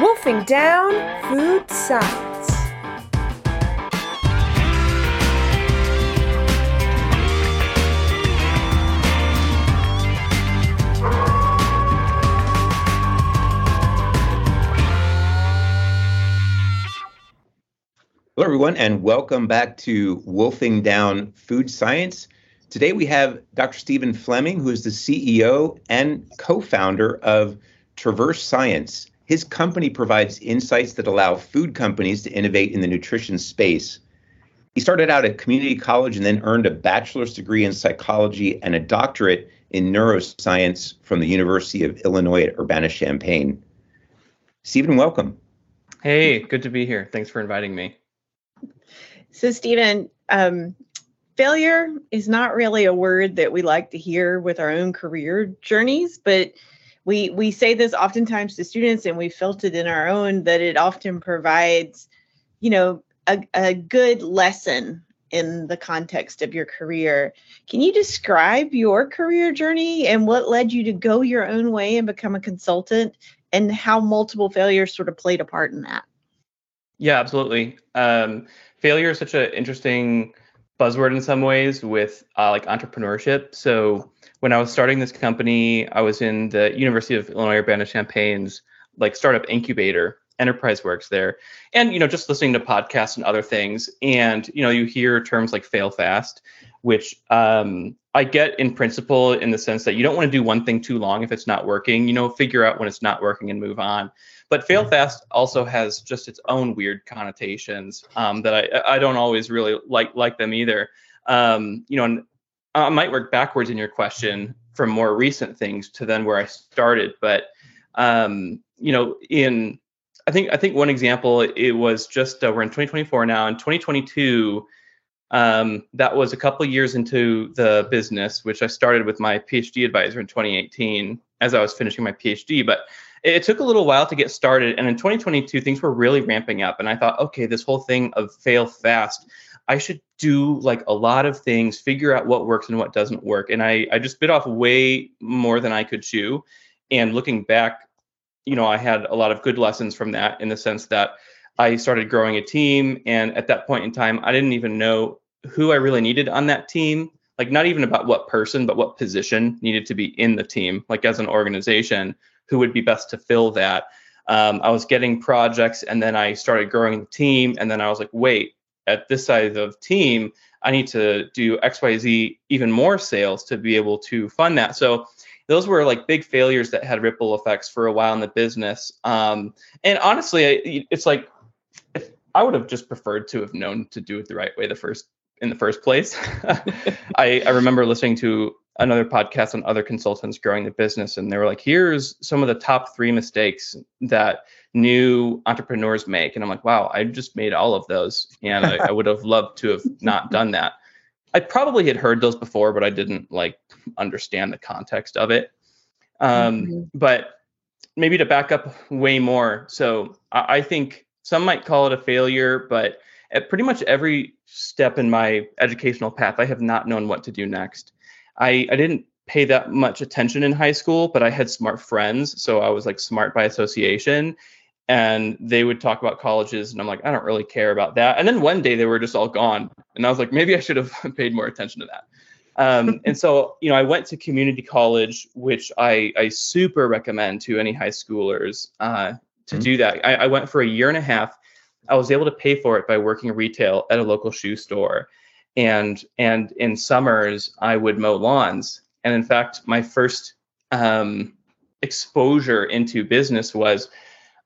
Wolfing Down Food Science. Hello, everyone, and welcome back to Wolfing Down Food Science. Today we have Dr. Stephen Fleming, who is the CEO and co founder of Traverse Science. His company provides insights that allow food companies to innovate in the nutrition space. He started out at community college and then earned a bachelor's degree in psychology and a doctorate in neuroscience from the University of Illinois at Urbana Champaign. Stephen, welcome. Hey, good to be here. Thanks for inviting me. So, Stephen, um, failure is not really a word that we like to hear with our own career journeys, but we we say this oftentimes to students, and we felt it in our own that it often provides, you know, a, a good lesson in the context of your career. Can you describe your career journey and what led you to go your own way and become a consultant, and how multiple failures sort of played a part in that? Yeah, absolutely. Um, failure is such an interesting buzzword in some ways with uh, like entrepreneurship. So when I was starting this company, I was in the University of Illinois Urbana-Champaign's like startup incubator. Enterprise works there, and you know just listening to podcasts and other things, and you know you hear terms like fail fast, which um, I get in principle in the sense that you don't want to do one thing too long if it's not working. You know, figure out when it's not working and move on. But fail fast also has just its own weird connotations um, that I, I don't always really like like them either. Um, you know, I might work backwards in your question from more recent things to then where I started. But um, you know, in I think I think one example it was just uh, we're in 2024 now. In 2022, um, that was a couple years into the business, which I started with my PhD advisor in 2018 as I was finishing my PhD. But it took a little while to get started. And in 2022, things were really ramping up. And I thought, okay, this whole thing of fail fast, I should do like a lot of things, figure out what works and what doesn't work. And I, I just bit off way more than I could chew. And looking back, you know, I had a lot of good lessons from that in the sense that I started growing a team. And at that point in time, I didn't even know who I really needed on that team. Like, not even about what person, but what position needed to be in the team, like as an organization who would be best to fill that. Um, I was getting projects and then I started growing the team. And then I was like, wait, at this size of team, I need to do XYZ even more sales to be able to fund that. So those were like big failures that had ripple effects for a while in the business. Um, and honestly, it's like I would have just preferred to have known to do it the right way the first in the first place. I, I remember listening to another podcast on other consultants growing the business and they were like here's some of the top three mistakes that new entrepreneurs make. And i'm like wow i just made all of those and I, I, would have loved to have not done that. I probably had heard those before but i didn't like understand the context of it. Um, mm-hmm. but maybe to back up way more so I, I think some might call it a failure but at pretty much every step in my educational path i have not known what to do next I, I didn't pay that much attention in high school, but I had smart friends. So I was like smart by association. And they would talk about colleges, and I'm like, I don't really care about that. And then one day they were just all gone. And I was like, maybe I should have paid more attention to that. Um, and so, you know, I went to community college, which I, I super recommend to any high schoolers uh, to mm-hmm. do that. I, I went for a year and a half. I was able to pay for it by working retail at a local shoe store and and in summers I would mow lawns. And in fact, my first um, exposure into business was,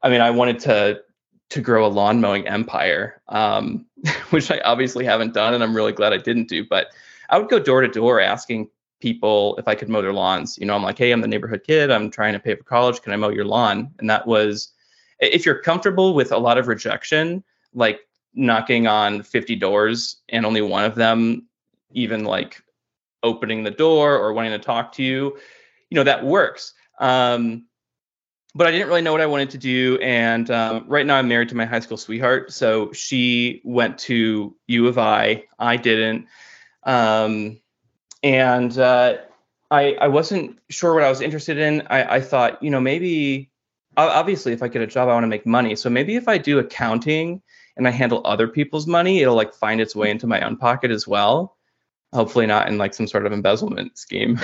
I mean, I wanted to to grow a lawn mowing empire, um, which I obviously haven't done, and I'm really glad I didn't do. But I would go door to door asking people if I could mow their lawns. You know, I'm like, hey, I'm the neighborhood kid. I'm trying to pay for college. Can I mow your lawn? And that was, if you're comfortable with a lot of rejection, like knocking on 50 doors and only one of them even like opening the door or wanting to talk to you you know that works um, but i didn't really know what i wanted to do and um, right now i'm married to my high school sweetheart so she went to u of i i didn't um, and uh, I, I wasn't sure what i was interested in I, I thought you know maybe obviously if I get a job, I want to make money. So maybe if I do accounting and I handle other people's money, it'll like find its way into my own pocket as well. Hopefully not in like some sort of embezzlement scheme.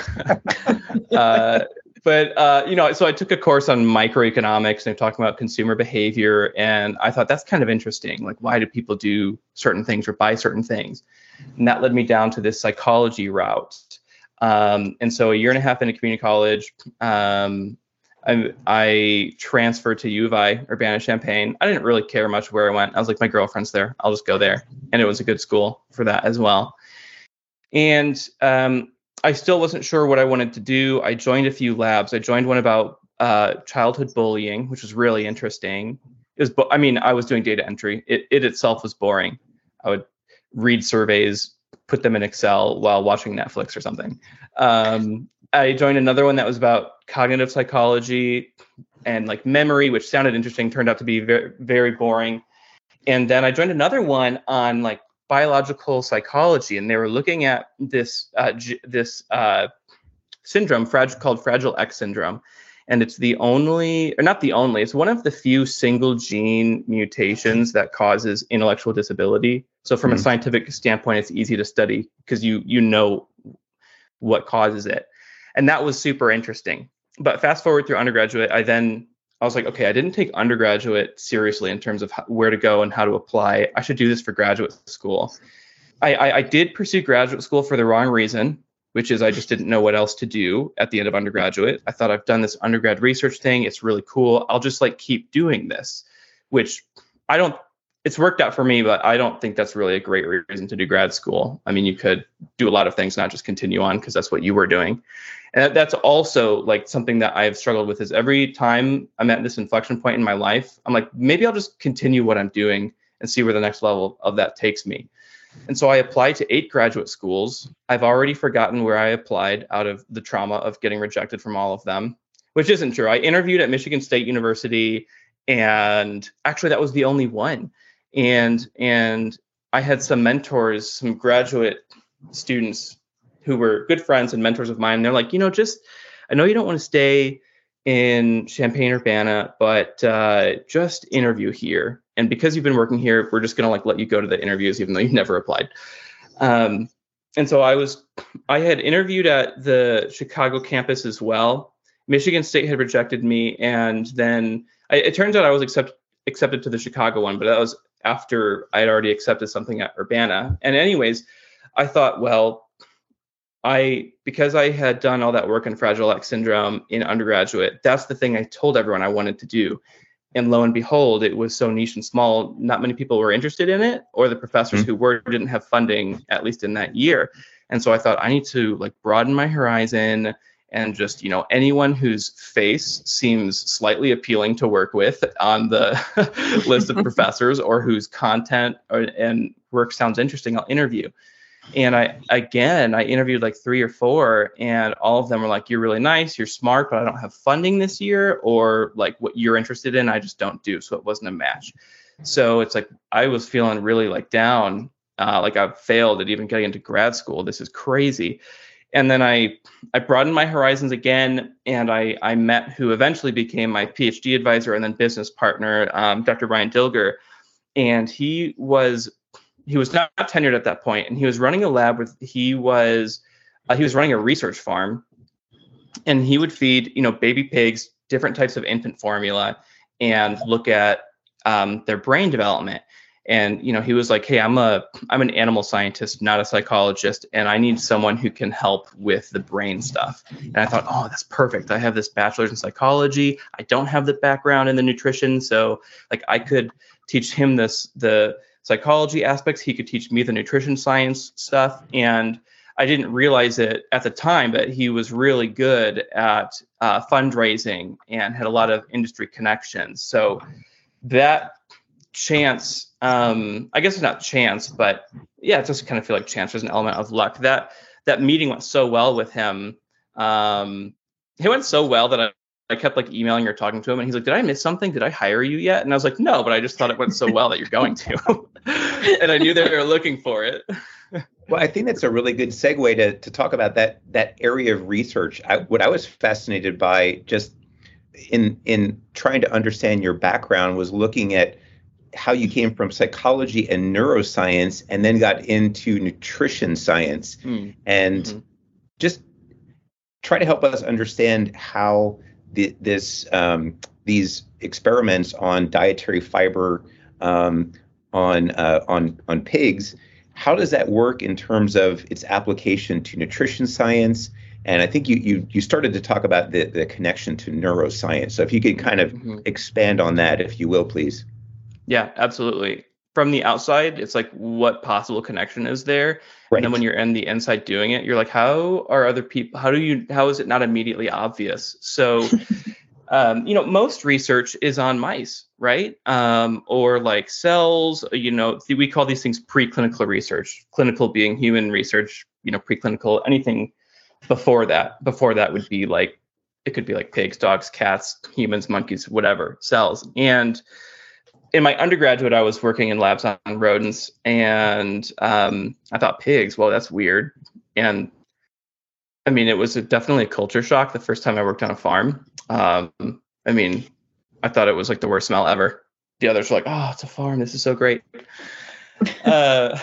uh, but uh, you know, so I took a course on microeconomics and talking about consumer behavior, and I thought that's kind of interesting. Like, why do people do certain things or buy certain things? And that led me down to this psychology route. Um, and so, a year and a half into community college, um, I, I, transferred to U of I, Urbana Champaign. I didn't really care much where I went. I was like, my girlfriend's there. I'll just go there. And it was a good school for that as well. And um, I still wasn't sure what I wanted to do. I joined a few labs. I joined one about uh, childhood bullying, which was really interesting. It was, I mean, I was doing data entry. It, it itself was boring. I would read surveys, put them in Excel while watching Netflix or something. Um, I joined another one that was about cognitive psychology and like memory, which sounded interesting, turned out to be very, very boring. And then I joined another one on like biological psychology, and they were looking at this uh, g- this uh, syndrome frag- called Fragile X syndrome, and it's the only, or not the only, it's one of the few single gene mutations that causes intellectual disability. So from mm-hmm. a scientific standpoint, it's easy to study because you you know what causes it, and that was super interesting. But fast forward through undergraduate, I then I was like, okay, I didn't take undergraduate seriously in terms of how, where to go and how to apply. I should do this for graduate school. I, I, I, did pursue graduate school for the wrong reason, which is I just didn't know what else to do at the end of undergraduate. I thought I've done this undergrad research thing. It's really cool. I'll just like keep doing this, which I don't, it's worked out for me, but I don't think that's really a great reason to do grad school. I mean, you could do a lot of things, not just continue on because that's what you were doing. And that's also like something that i've struggled with is every time i'm at this inflection point in my life i'm like maybe i'll just continue what i'm doing and see where the next level of that takes me. And so i applied to eight graduate schools. I've already forgotten where i applied out of the trauma of getting rejected from all of them which isn't true. I interviewed at michigan state university and actually that was the only one and and i had some mentors some graduate students who were good friends and mentors of mine. They're like, you know, just I know you don't want to stay in Champaign Urbana, but uh, just interview here. And because you've been working here, we're just gonna like let you go to the interviews, even though you never applied. Um, and so I was, I had interviewed at the Chicago campus as well. Michigan State had rejected me, and then I, it turns out I was accept, accepted to the Chicago one, but that was after I had already accepted something at Urbana. And anyways, I thought, well, I because I had done all that work in Fragile X syndrome in undergraduate, that's the thing I told everyone I wanted to do. And lo and behold, it was so niche and small, not many people were interested in it, or the professors mm-hmm. who were didn't have funding, at least in that year. And so I thought I need to like broaden my horizon and just, you know, anyone whose face seems slightly appealing to work with on the list of professors or whose content or, and work sounds interesting, I'll interview. And i again i interviewed like three or four and all of them were like you're really nice you're smart but i don't have funding this year or like what you're interested in i just don't do so it wasn't a match. So it's like i was feeling really like down uh, like i failed at even getting into grad school. This is crazy and then i i broadened my horizons again and i i met who eventually became my phd advisor and then business partner um, dr ryan dilger and he was he was not tenured at that point, and he was running a lab with he was uh, he was running a research farm, and he would feed you know baby pigs different types of infant formula and look at um, their brain development. And you know he was like, hey, I'm a I'm an animal scientist, not a psychologist, and I need someone who can help with the brain stuff. And I thought, oh, that's perfect. I have this bachelor's in psychology. I don't have the background in the nutrition, so like I could teach him this the psychology aspects. He could teach me the nutrition science stuff. And I didn't realize it at the time, but he was really good at uh, fundraising and had a lot of industry connections. So that chance, um, I guess it's not chance, but yeah, it just kind of feel like chance. There's an element of luck. That that meeting went so well with him. Um, it went so well that I, I kept like emailing or talking to him, and he's like, "Did I miss something? Did I hire you yet?" And I was like, "No, but I just thought it went so well that you're going to." and I knew that they were looking for it. well, I think that's a really good segue to to talk about that that area of research. I, what I was fascinated by just in in trying to understand your background was looking at how you came from psychology and neuroscience and then got into nutrition science mm. and mm-hmm. just try to help us understand how the, this um, these experiments on dietary fiber um, on uh, on on pigs how does that work in terms of its application to nutrition science and I think you you you started to talk about the the connection to neuroscience. So if you could kind of mm-hmm. expand on that, if you will, please. Yeah, absolutely. From the outside, it's like what possible connection is there? Right. And then when you're in the inside doing it, you're like, how are other people? How do you? How is it not immediately obvious? So. um, you know, most research is on mice, right? Um, or like cells. You know, we call these things preclinical research. Clinical being human research. You know, preclinical anything before that before that would be like it could be like pigs dogs cats humans monkeys whatever cells and in my undergraduate i was working in labs on rodents and um, i thought pigs well that's weird. And i mean it was a, definitely a culture shock the first time i worked on a farm. Um, i mean i thought it was like the worst smell ever. The others were like oh it's a farm. This is so great. Uh,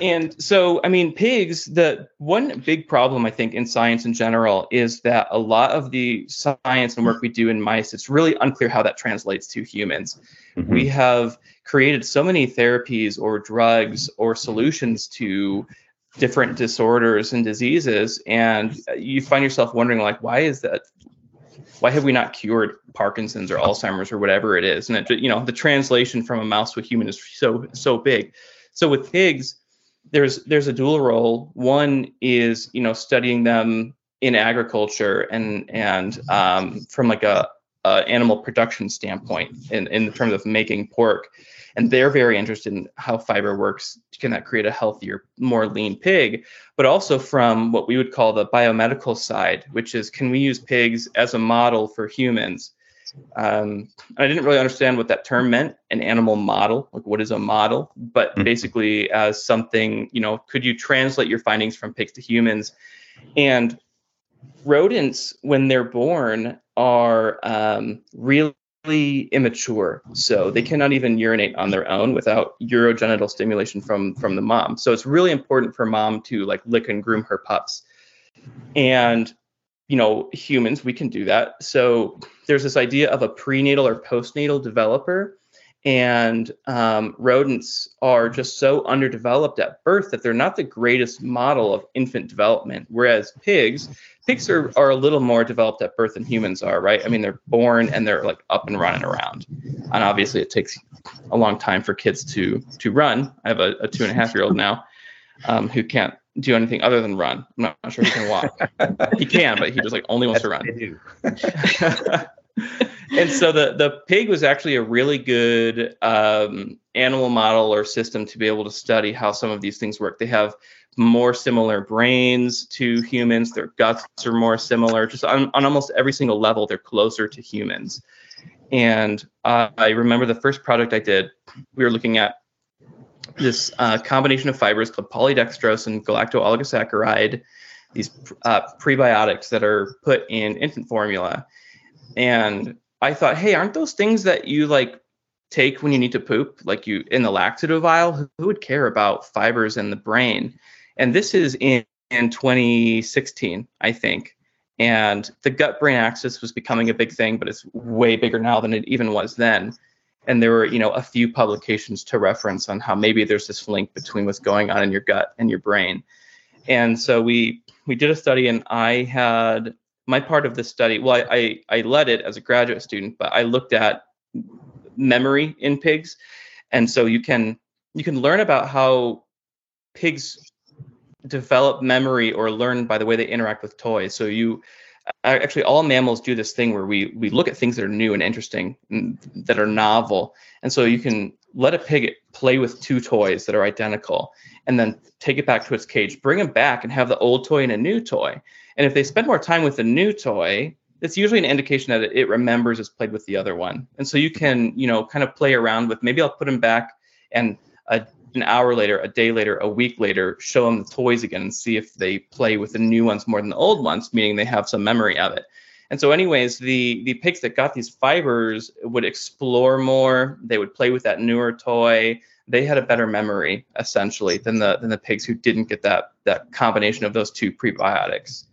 and so i mean pigs the one big problem i think in science in general is that a lot of the science and work we do in mice it's really unclear how that translates to humans. Mm-hmm. we have created so many therapies or drugs or solutions to different disorders and diseases and you find yourself wondering like why is that? Why have we not cured parkinson's or alzheimer's or whatever it is? And it, you know the translation from a mouse to a human is so so big. So with pigs there's there's a dual role. One is you know studying them in agriculture and and um, from like a, a, animal production standpoint in in terms of making pork, and they're very interested in how fiber works. Can that create a healthier, more lean pig? But also from what we would call the biomedical side, which is can we use pigs as a model for humans? Um, I didn't really understand what that term meant, an animal model, like what is a model, but mm-hmm. basically as something, you know, could you translate your findings from pigs to humans? And rodents, when they're born, are um, really immature, so they cannot even urinate on their own without urogenital stimulation from from the mom. So it's really important for mom to like lick and groom her pups. And you know, humans, we can do that. So there's this idea of a prenatal or postnatal developer. And um, rodents are just so underdeveloped at birth that they're not the greatest model of infant development. Whereas pigs, pigs are, are a little more developed at birth than humans are, right? I mean, they're born and they're like up and running around. And obviously, it takes a long time for kids to to run. I have a, a two and a half year old now um, who can't do anything other than run. I'm not, sure he can walk. he can, but he just like only wants That's to run. and so the the pig was actually a really good um, animal model or system to be able to study how some of these things work. They have more similar brains to humans. Their guts are more similar. Just on, on almost every single level, they're closer to humans. And uh, I remember the first project I did, we were looking at this uh, combination of fibers called polydextrose and galacto-oligosaccharide, these uh, prebiotics that are put in infant formula. And I thought, hey, aren't those things that you like take when you need to poop, like you in the laxative? Who, who would care about fibers in the brain? And this is in, in 2016, I think. And the gut brain axis was becoming a big thing, but it's way bigger now than it even was then and there were you know a few publications to reference on how maybe there's this link between what's going on in your gut and your brain. And so we we did a study and i had my part of the study well I, I i led it as a graduate student but i looked at memory in pigs. And so you can you can learn about how pigs develop memory or learn by the way they interact with toys. So you actually all mammals do this thing where we we look at things that are new and interesting that are novel. And so you can let a pig play with two toys that are identical and then take it back to its cage bring them back and have the old toy and a new toy. And if they spend more time with the new toy it's usually an indication that it remembers it's played with the other one. And so you can you know kind of play around with maybe i'll put them back and a an hour later, a day later, a week later, show them the toys again and see if they play with the new ones more than the old ones, meaning they have some memory of it. And so, anyways, the the pigs that got these fibers would explore more. They would play with that newer toy. They had a better memory, essentially, than the than the pigs who didn't get that that combination of those two prebiotics.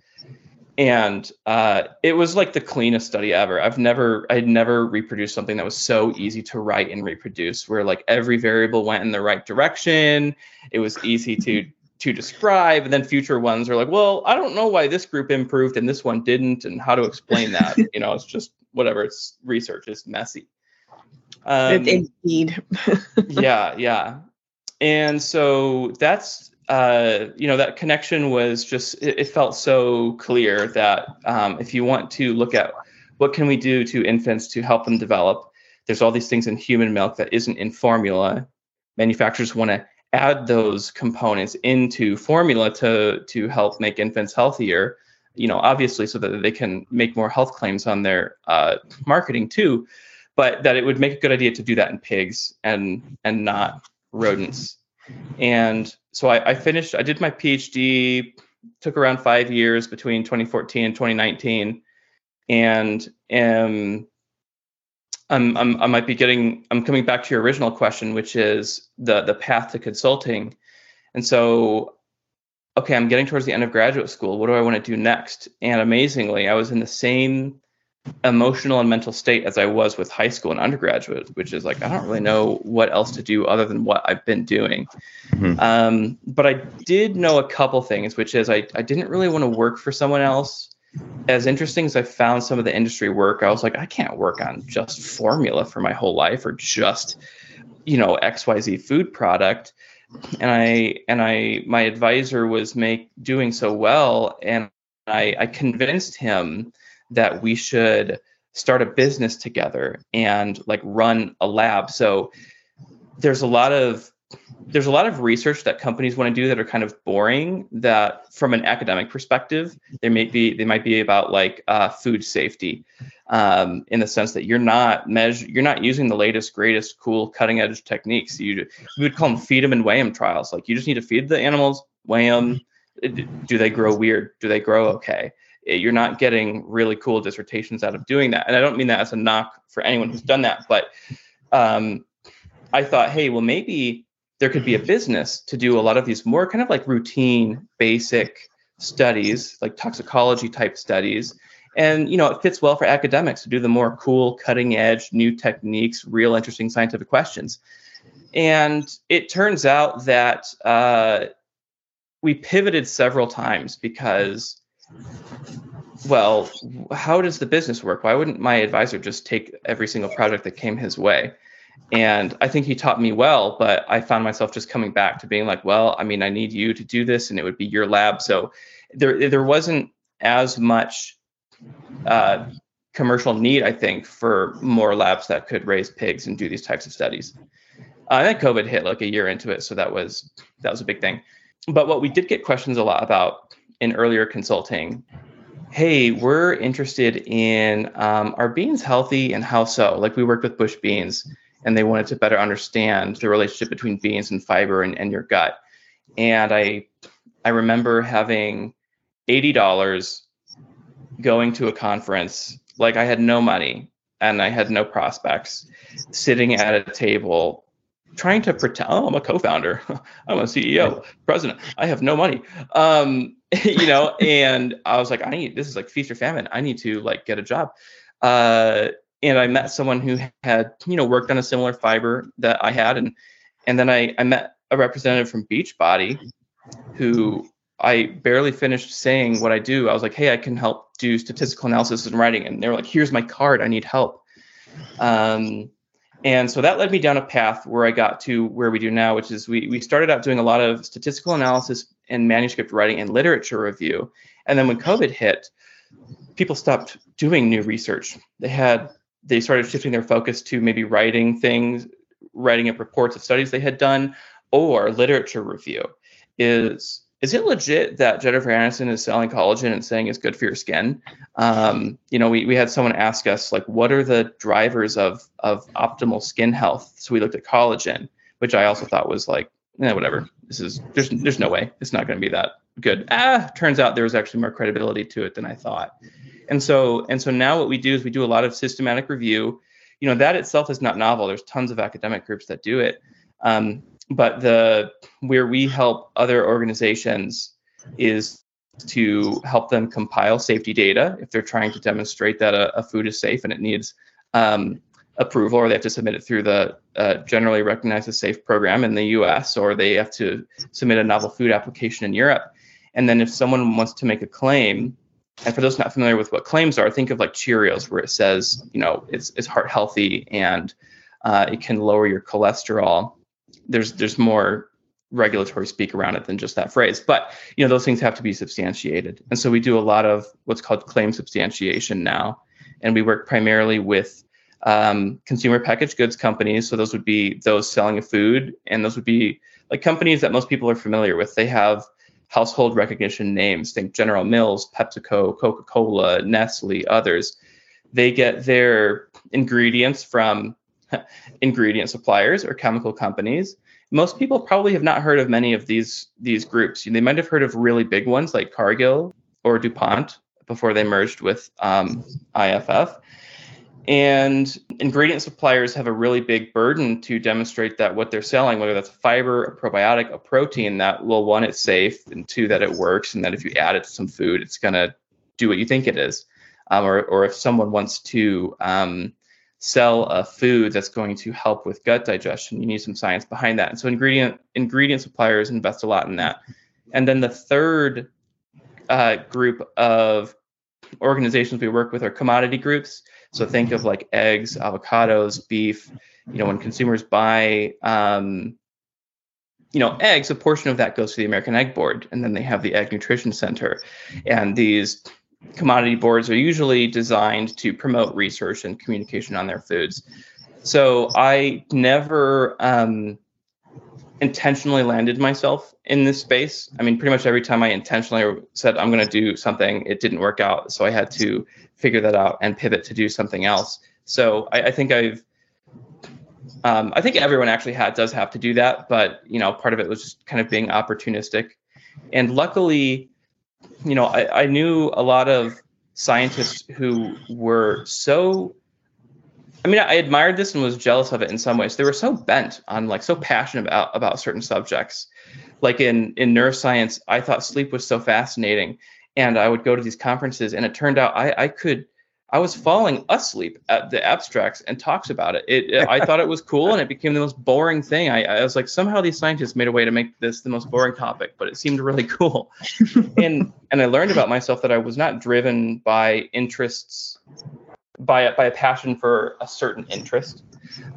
And uh, it was like the cleanest study ever. I've never I'd never reproduced something that was so easy to write and reproduce, where like every variable went in the right direction. It was easy to to describe and then future ones are like well i don't know why this group improved and this one didn't and how to explain that you know it's just whatever it's research is messy um, indeed yeah yeah and so that's uh, you know that connection was just it, it felt so clear that um, if you want to look at what can we do to infants to help them develop there's all these things in human milk that isn't in formula. Manufacturers want to add those components into formula to to help make infants healthier you know obviously so that they can make more health claims on their uh, marketing too but that it would make a good idea to do that in pigs and and not rodents and so I, I finished i did my phd took around five years between 2014 and 2019 and um, I'm, I'm, i might be getting i'm coming back to your original question which is the the path to consulting. And so okay i'm getting towards the end of graduate school. What do i want to do next? And amazingly i was in the same emotional and mental state as i was with high school and undergraduate which is like i don't really know what else to do other than what i've been doing mm-hmm. um, but i did know a couple things which is I, I didn't really want to work for someone else as interesting as I found some of the industry work, I was like, I can't work on just formula for my whole life or just, you know, XYZ food product. And I and I my advisor was make doing so well and I, I convinced him that we should start a business together and like run a lab. So there's a lot of there's a lot of research that companies want to do that are kind of boring that from an academic perspective they may be they might be about like uh, food safety um, in the sense that you're not measure you're not using the latest greatest cool cutting edge techniques. You, you would call them feed them and weigh them trials. Like you just need to feed the animals weigh them do they grow weird? Do they grow okay you're not getting really cool dissertations out of doing that and i don't mean that as a knock for anyone who's done that but um, i thought hey well maybe there could be a business to do a lot of these more kind of like routine, basic studies, like toxicology type studies. And you know, it fits well for academics to do the more cool, cutting edge, new techniques, real interesting scientific questions. And it turns out that uh, we pivoted several times because, well, how does the business work? Why wouldn't my advisor just take every single project that came his way? And I think he taught me well, but I found myself just coming back to being like, well, I mean, I need you to do this, and it would be your lab. So there, there wasn't as much uh, commercial need, I think, for more labs that could raise pigs and do these types of studies. Uh, and then COVID hit like a year into it, so that was that was a big thing. But what we did get questions a lot about in earlier consulting hey, we're interested in um, are beans healthy and how so? Like we worked with Bush Beans and they wanted to better understand the relationship between beans and fiber and, and your gut. And I I remember having eighty dollars going to a conference, like I had no money and I had no prospects, sitting at a table trying to pretend oh i'm a co-founder i'm a ceo president i have no money um you know and i was like i need this is like feast or famine. I need to like get a job. Uh and I met someone who had, you know, worked on a similar fiber that I had, and and then I I met a representative from Beachbody, who I barely finished saying what I do. I was like, hey, I can help do statistical analysis and writing, and they were like, here's my card, I need help. Um, and so that led me down a path where I got to where we do now, which is we we started out doing a lot of statistical analysis and manuscript writing and literature review, and then when COVID hit, people stopped doing new research. They had they started shifting their focus to maybe writing things, writing up reports of studies they had done, or literature review. Is is it legit that Jennifer Aniston is selling collagen and saying it's good for your skin? Um, you know, we, we had someone ask us like, what are the drivers of of optimal skin health? So we looked at collagen, which I also thought was like yeah, whatever. This is there's there's no way it's not going to be that good. Ah, turns out there was actually more credibility to it than I thought. And so and so now what we do is we do a lot of systematic review. You know that itself is not novel. There's tons of academic groups that do it. Um, but the where we help other organizations is to help them compile safety data if they're trying to demonstrate that a, a food is safe and it needs um, approval or they have to submit it through the uh, generally recognized as safe program in the US or they have to submit a novel food application in Europe. And then if someone wants to make a claim, and for those not familiar with what claims are, think of like Cheerios where it says, you know, it's, it's heart healthy and uh, it can lower your cholesterol. There's there's more regulatory speak around it than just that phrase. But you know, those things have to be substantiated. And so we do a lot of what's called claim substantiation now. And we work primarily with um, consumer packaged goods companies. So those would be those selling food, and those would be like companies that most people are familiar with. They have household recognition names. Think General Mills, PepsiCo, Coca-Cola, Nestle, others. They get their ingredients from ingredient suppliers or chemical companies. Most people probably have not heard of many of these these groups. They might have heard of really big ones like Cargill or DuPont before they merged with um, IFF. And ingredient suppliers have a really big burden to demonstrate that what they're selling, whether that's a fiber, a probiotic, a protein, that well, one, it's safe, and two, that it works, and that if you add it to some food, it's gonna do what you think it is. Um, or, or if someone wants to um, sell a food that's going to help with gut digestion, you need some science behind that. And so ingredient ingredient suppliers invest a lot in that. And then the third uh, group of organizations we work with are commodity groups. So think of like eggs, avocados, beef. You know, when consumers buy, um, you know, eggs, a portion of that goes to the American Egg Board, and then they have the Egg Nutrition Center. And these commodity boards are usually designed to promote research and communication on their foods. So I never um, intentionally landed myself in this space. I mean, pretty much every time I intentionally said I'm going to do something, it didn't work out. So I had to figure that out and pivot to do something else. So I, I think I've, um, I think everyone actually had does have to do that, but you know, part of it was just kind of being opportunistic. And luckily, you know, I, I knew a lot of scientists who were so I mean, I admired this and was jealous of it in some ways. They were so bent on like so passionate about about certain subjects. Like in in neuroscience, I thought sleep was so fascinating, and I would go to these conferences, and it turned out I I could I was falling asleep at the abstracts and talks about it. It, I thought it was cool, and it became the most boring thing. I, I, was like, somehow these scientists made a way to make this the most boring topic, but it seemed really cool. and and I learned about myself that I was not driven by interests, by a, by a passion for a certain interest.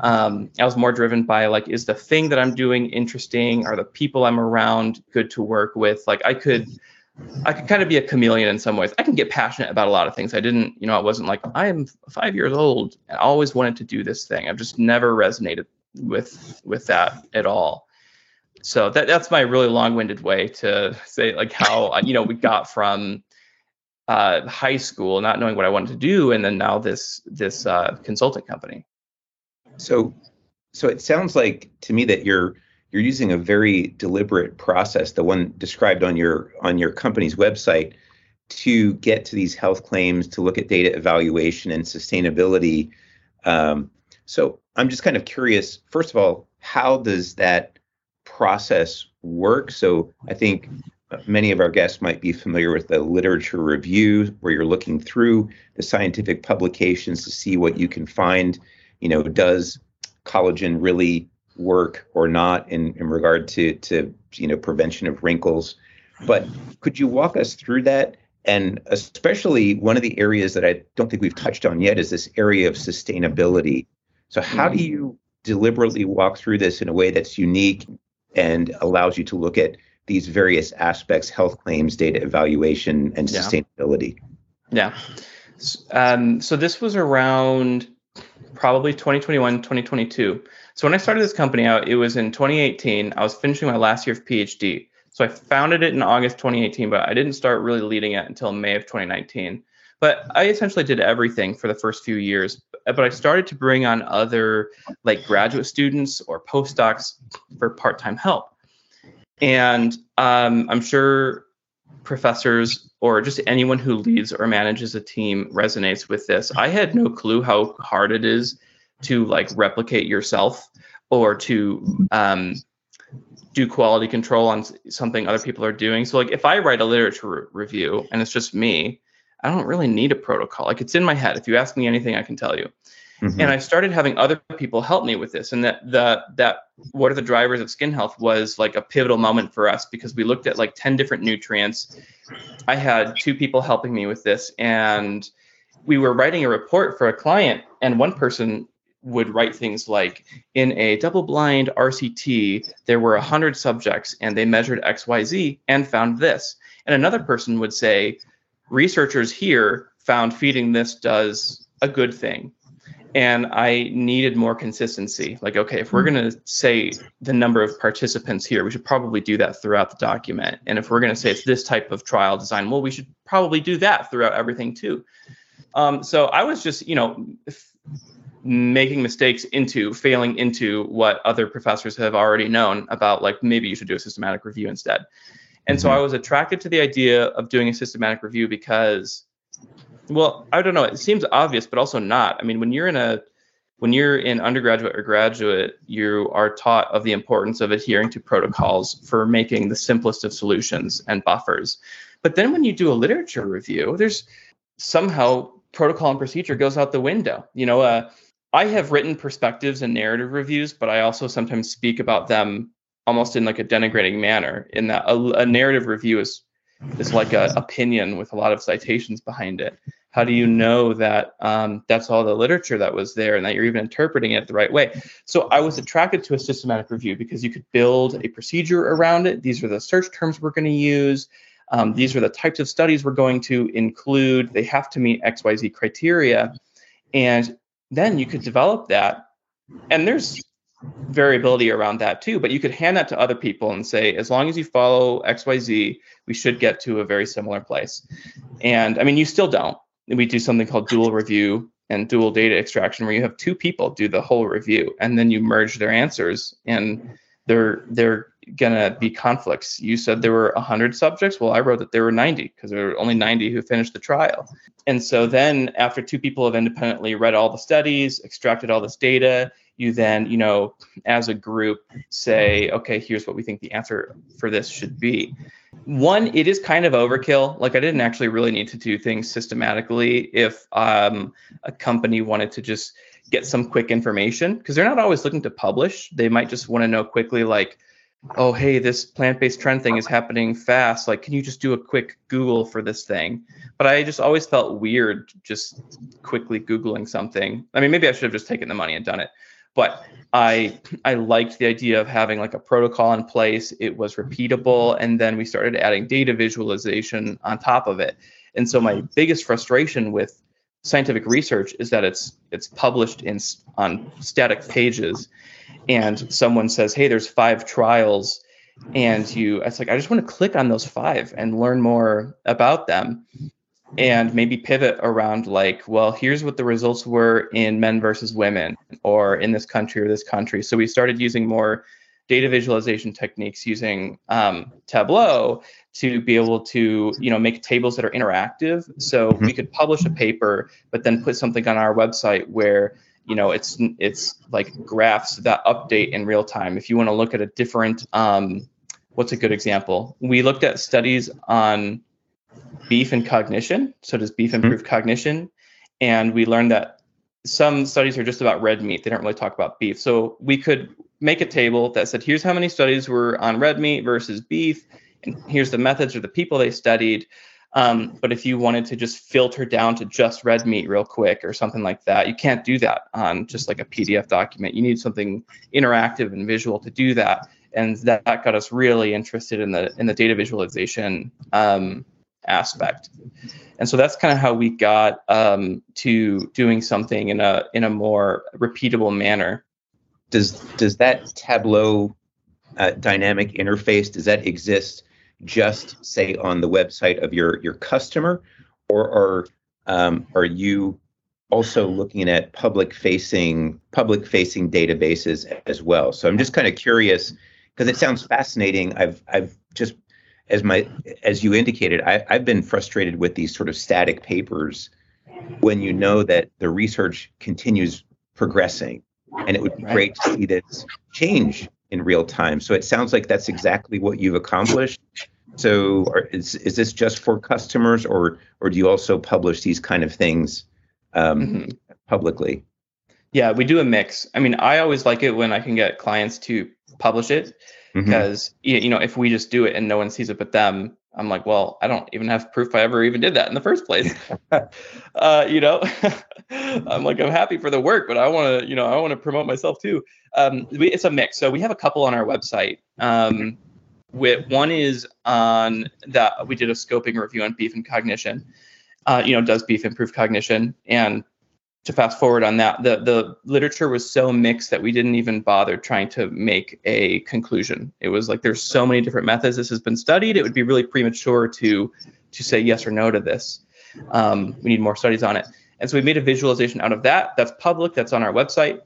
Um, I was more driven by like, is the thing that I'm doing interesting? Are the people I'm around good to work with? Like, I could I could kind of be a chameleon in some ways. I can get passionate about a lot of things. I didn't, you know, I wasn't like I am five years old and I always wanted to do this thing. I've just never resonated with with that at all. So that that's my really long-winded way to say like how you know we got from uh, high school not knowing what I wanted to do and then now this this uh, consulting company. So so it sounds like to me that you're you're using a very deliberate process, the one described on your on your company's website, to get to these health claims, to look at data evaluation and sustainability. Um, so I'm just kind of curious. First of all, how does that process work? So I think many of our guests might be familiar with the literature review, where you're looking through the scientific publications to see what you can find. You know, does collagen really work or not in, in regard to to you know prevention of wrinkles? But could you walk us through that? And especially one of the areas that i don't think we've touched on yet is this area of sustainability. So how do mm-hmm. you deliberately walk through this in a way that's unique and allows you to look at these various aspects health claims data evaluation and yeah. sustainability yeah um, so this was around probably 2021 2022 so when I started this company out, it was in 2018. I was finishing my last year of PhD. So I founded it in August 2018, but I didn't start really leading it until May of 2019. But I essentially did everything for the first few years. But I started to bring on other like graduate students or postdocs for part-time help. And um, I'm sure professors or just anyone who leads or manages a team resonates with this. I had no clue how hard it is to like replicate yourself or to um, do quality control on something other people are doing. So like if I write a literature re- review and it's just me, I don't really need a protocol. Like it's in my head. If you ask me anything, I can tell you. Mm-hmm. And I started having other people help me with this. And that the that what are the drivers of skin health was like a pivotal moment for us because we looked at like 10 different nutrients. I had two people helping me with this and we were writing a report for a client and one person would write things like in a double blind RCT, there were 100 subjects and they measured XYZ and found this. And another person would say, researchers here found feeding this does a good thing. And I needed more consistency. Like, okay, if we're going to say the number of participants here, we should probably do that throughout the document. And if we're going to say it's this type of trial design, well, we should probably do that throughout everything too. Um, so I was just, you know, making mistakes into failing into what other professors have already known about like maybe you should do a systematic review instead and so mm-hmm. i was attracted to the idea of doing a systematic review because well i don't know. It seems obvious but also not. I mean when you're in a when you're in undergraduate or graduate you are taught of the importance of adhering to protocols for making the simplest of solutions and buffers. But then when you do a literature review there's somehow protocol and procedure goes out the window. You know uh, I have written perspectives and narrative reviews, but I also sometimes speak about them almost in like a denigrating manner. In that a, a narrative review is is like an opinion with a lot of citations behind it. How do you know that um, that's all the literature that was there and that you're even interpreting it the right way? So I was attracted to a systematic review because you could build a procedure around it. These are the search terms we're going to use. Um, these are the types of studies we're going to include. They have to meet XYZ criteria. And then you could develop that. And there's variability around that too, but you could hand that to other people and say, as long as you follow XYZ, we should get to a very similar place. And I mean, you still don't. We do something called dual review and dual data extraction where you have two people do the whole review and then you merge their answers and they're they're gonna be conflicts. You said there were 100 subjects. Well, I wrote that there were 90 because there were only 90 who finished the trial. And so then, after two people have independently read all the studies, extracted all this data, you then, you know, as a group say, okay, here's what we think the answer for this should be. One, it is kind of overkill. Like I didn't actually really need to do things systematically if um, a company wanted to just get some quick information because they're not always looking to publish. They might just want to know quickly, like, oh hey this plant-based trend thing is happening fast like can you just do a quick google for this thing but i just always felt weird just quickly googling something i mean maybe i should have just taken the money and done it but i i liked the idea of having like a protocol in place. It was repeatable and then we started adding data visualization on top of it. And so my biggest frustration with scientific research is that it's it's published in on static pages. And someone says, "Hey, there's five trials," and you, it's like I just want to click on those five and learn more about them, and maybe pivot around like, well, here's what the results were in men versus women, or in this country or this country. So we started using more data visualization techniques using um, Tableau to be able to you know make tables that are interactive so mm-hmm. we could publish a paper but then put something on our website where you know it's it's like graphs that update in real time if you want to look at a different um, what's a good example we looked at studies on beef and cognition so does beef improve mm-hmm. cognition and we learned that some studies are just about red meat they don't really talk about beef so we could make a table that said here's how many studies were on red meat versus beef and here's the methods or the people they studied um, but if you wanted to just filter down to just red meat real quick or something like that, you can't do that on just like a PDF document. You need something interactive and visual to do that. And that, that got us really interested in the in the data visualization um, aspect. And so that's kind of how we got um, to doing something in a in a more repeatable manner. Does does that Tableau uh, dynamic interface does that exist just say on the website of your your customer, or are um, are you also looking at public facing public facing databases as well? So I'm just kind of curious, because it sounds fascinating. I've I've just as my as you indicated, I, I've been frustrated with these sort of static papers when you know that the research continues progressing, and it would be right. great to see this change in real time. So it sounds like that's exactly what you've accomplished. So are, is is this just for customers, or or do you also publish these kind of things um, mm-hmm. publicly? Yeah, we do a mix. I mean, I always like it when I can get clients to publish it because mm-hmm. you know if we just do it and no one sees it but them i'm like well i don't even have proof i ever even did that in the first place. Uh, you know? I'm like i'm happy for the work but i want to you know i want to promote myself too. Um, we, it's a mix. So we have a couple on our website. Um, with one is on that we did a scoping review on beef and cognition. Uh, you know does beef improve cognition? And to fast forward on that, the the literature was so mixed that we didn't even bother trying to make a conclusion. It was like there's so many different methods this has been studied. It would be really premature to to say yes or no to this. Um, we need more studies on it. And so we made a visualization out of that. That's public. That's on our website.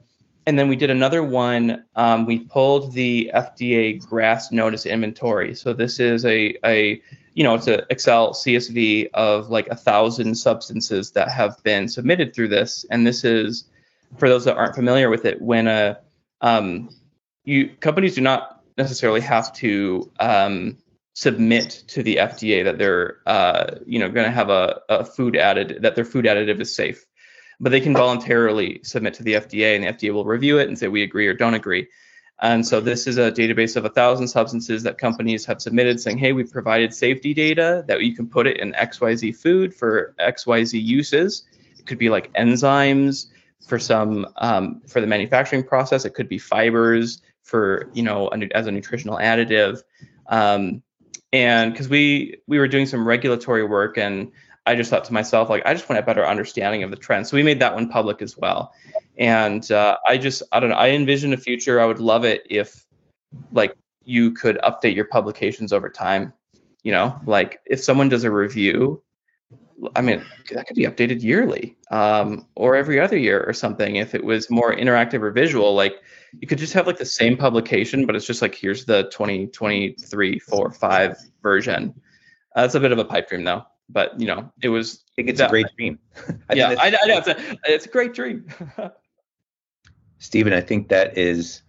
And then we did another one. Um, we pulled the FDA GRAS notice inventory. So this is a a you know, it's an Excel CSV of like a thousand substances that have been submitted through this. And this is, for those that aren't familiar with it, when a um, you companies do not necessarily have to um, submit to the FDA that they're uh, you know going to have a, a food added that their food additive is safe, but they can voluntarily submit to the FDA and the FDA will review it and say we agree or don't agree. And so this is a database of a thousand substances that companies have submitted saying, hey, we've provided safety data that you can put it in XYZ food for XYZ uses. It could be like enzymes for some um, for the manufacturing process. It could be fibers for you know as a nutritional additive. Um, and because we we were doing some regulatory work and I just thought to myself, like, I just want a better understanding of the trend. So we made that one public as well. And uh, I just, I don't know, I envision a future. I would love it if, like, you could update your publications over time. You know, like if someone does a review, I mean, that could be updated yearly um, or every other year or something. If it was more interactive or visual, like you could just have like the same publication, but it's just like here's the 2023 4 5 version. Uh, that's a bit of a pipe dream, though but you know, it was. I think it's that, a great dream. I yeah, I, I, know it's a, it's a great dream. Stephen, I think that is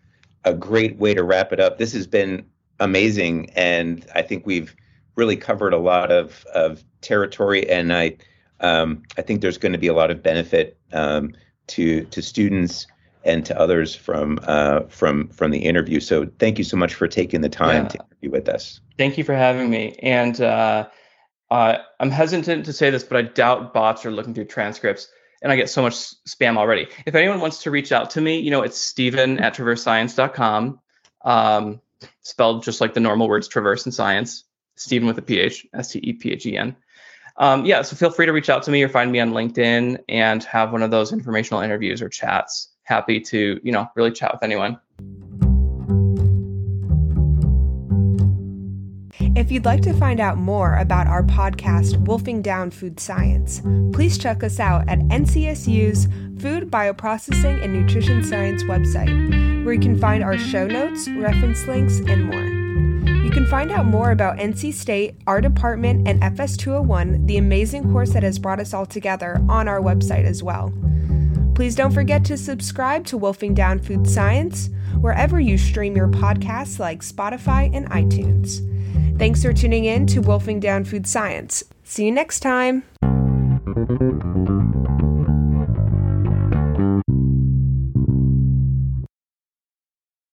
a great way to wrap it up. This has been amazing, and I think we've really covered a lot of of territory, and I um, I think there's going to be a lot of benefit um, to to students and to others from uh, from from the interview. So thank you so much for taking the time yeah. to interview with us. Thank you for having me, and. Uh, uh, I'm hesitant to say this, but I doubt bots are looking through transcripts, and I get so much spam already. If anyone wants to reach out to me, you know, it's Stephen at traversescience.com, um, spelled just like the normal words traverse and science. Stephen with a PH, S T E P H E N. Um, yeah, so feel free to reach out to me or find me on LinkedIn and have one of those informational interviews or chats. Happy to, you know, really chat with anyone. If you'd like to find out more about our podcast, Wolfing Down Food Science, please check us out at NCSU's Food Bioprocessing and Nutrition Science website, where you can find our show notes, reference links, and more. You can find out more about NC State, our department, and FS201, the amazing course that has brought us all together, on our website as well. Please don't forget to subscribe to Wolfing Down Food Science wherever you stream your podcasts like Spotify and iTunes. Thanks for tuning in to Wolfing Down Food Science. See you next time.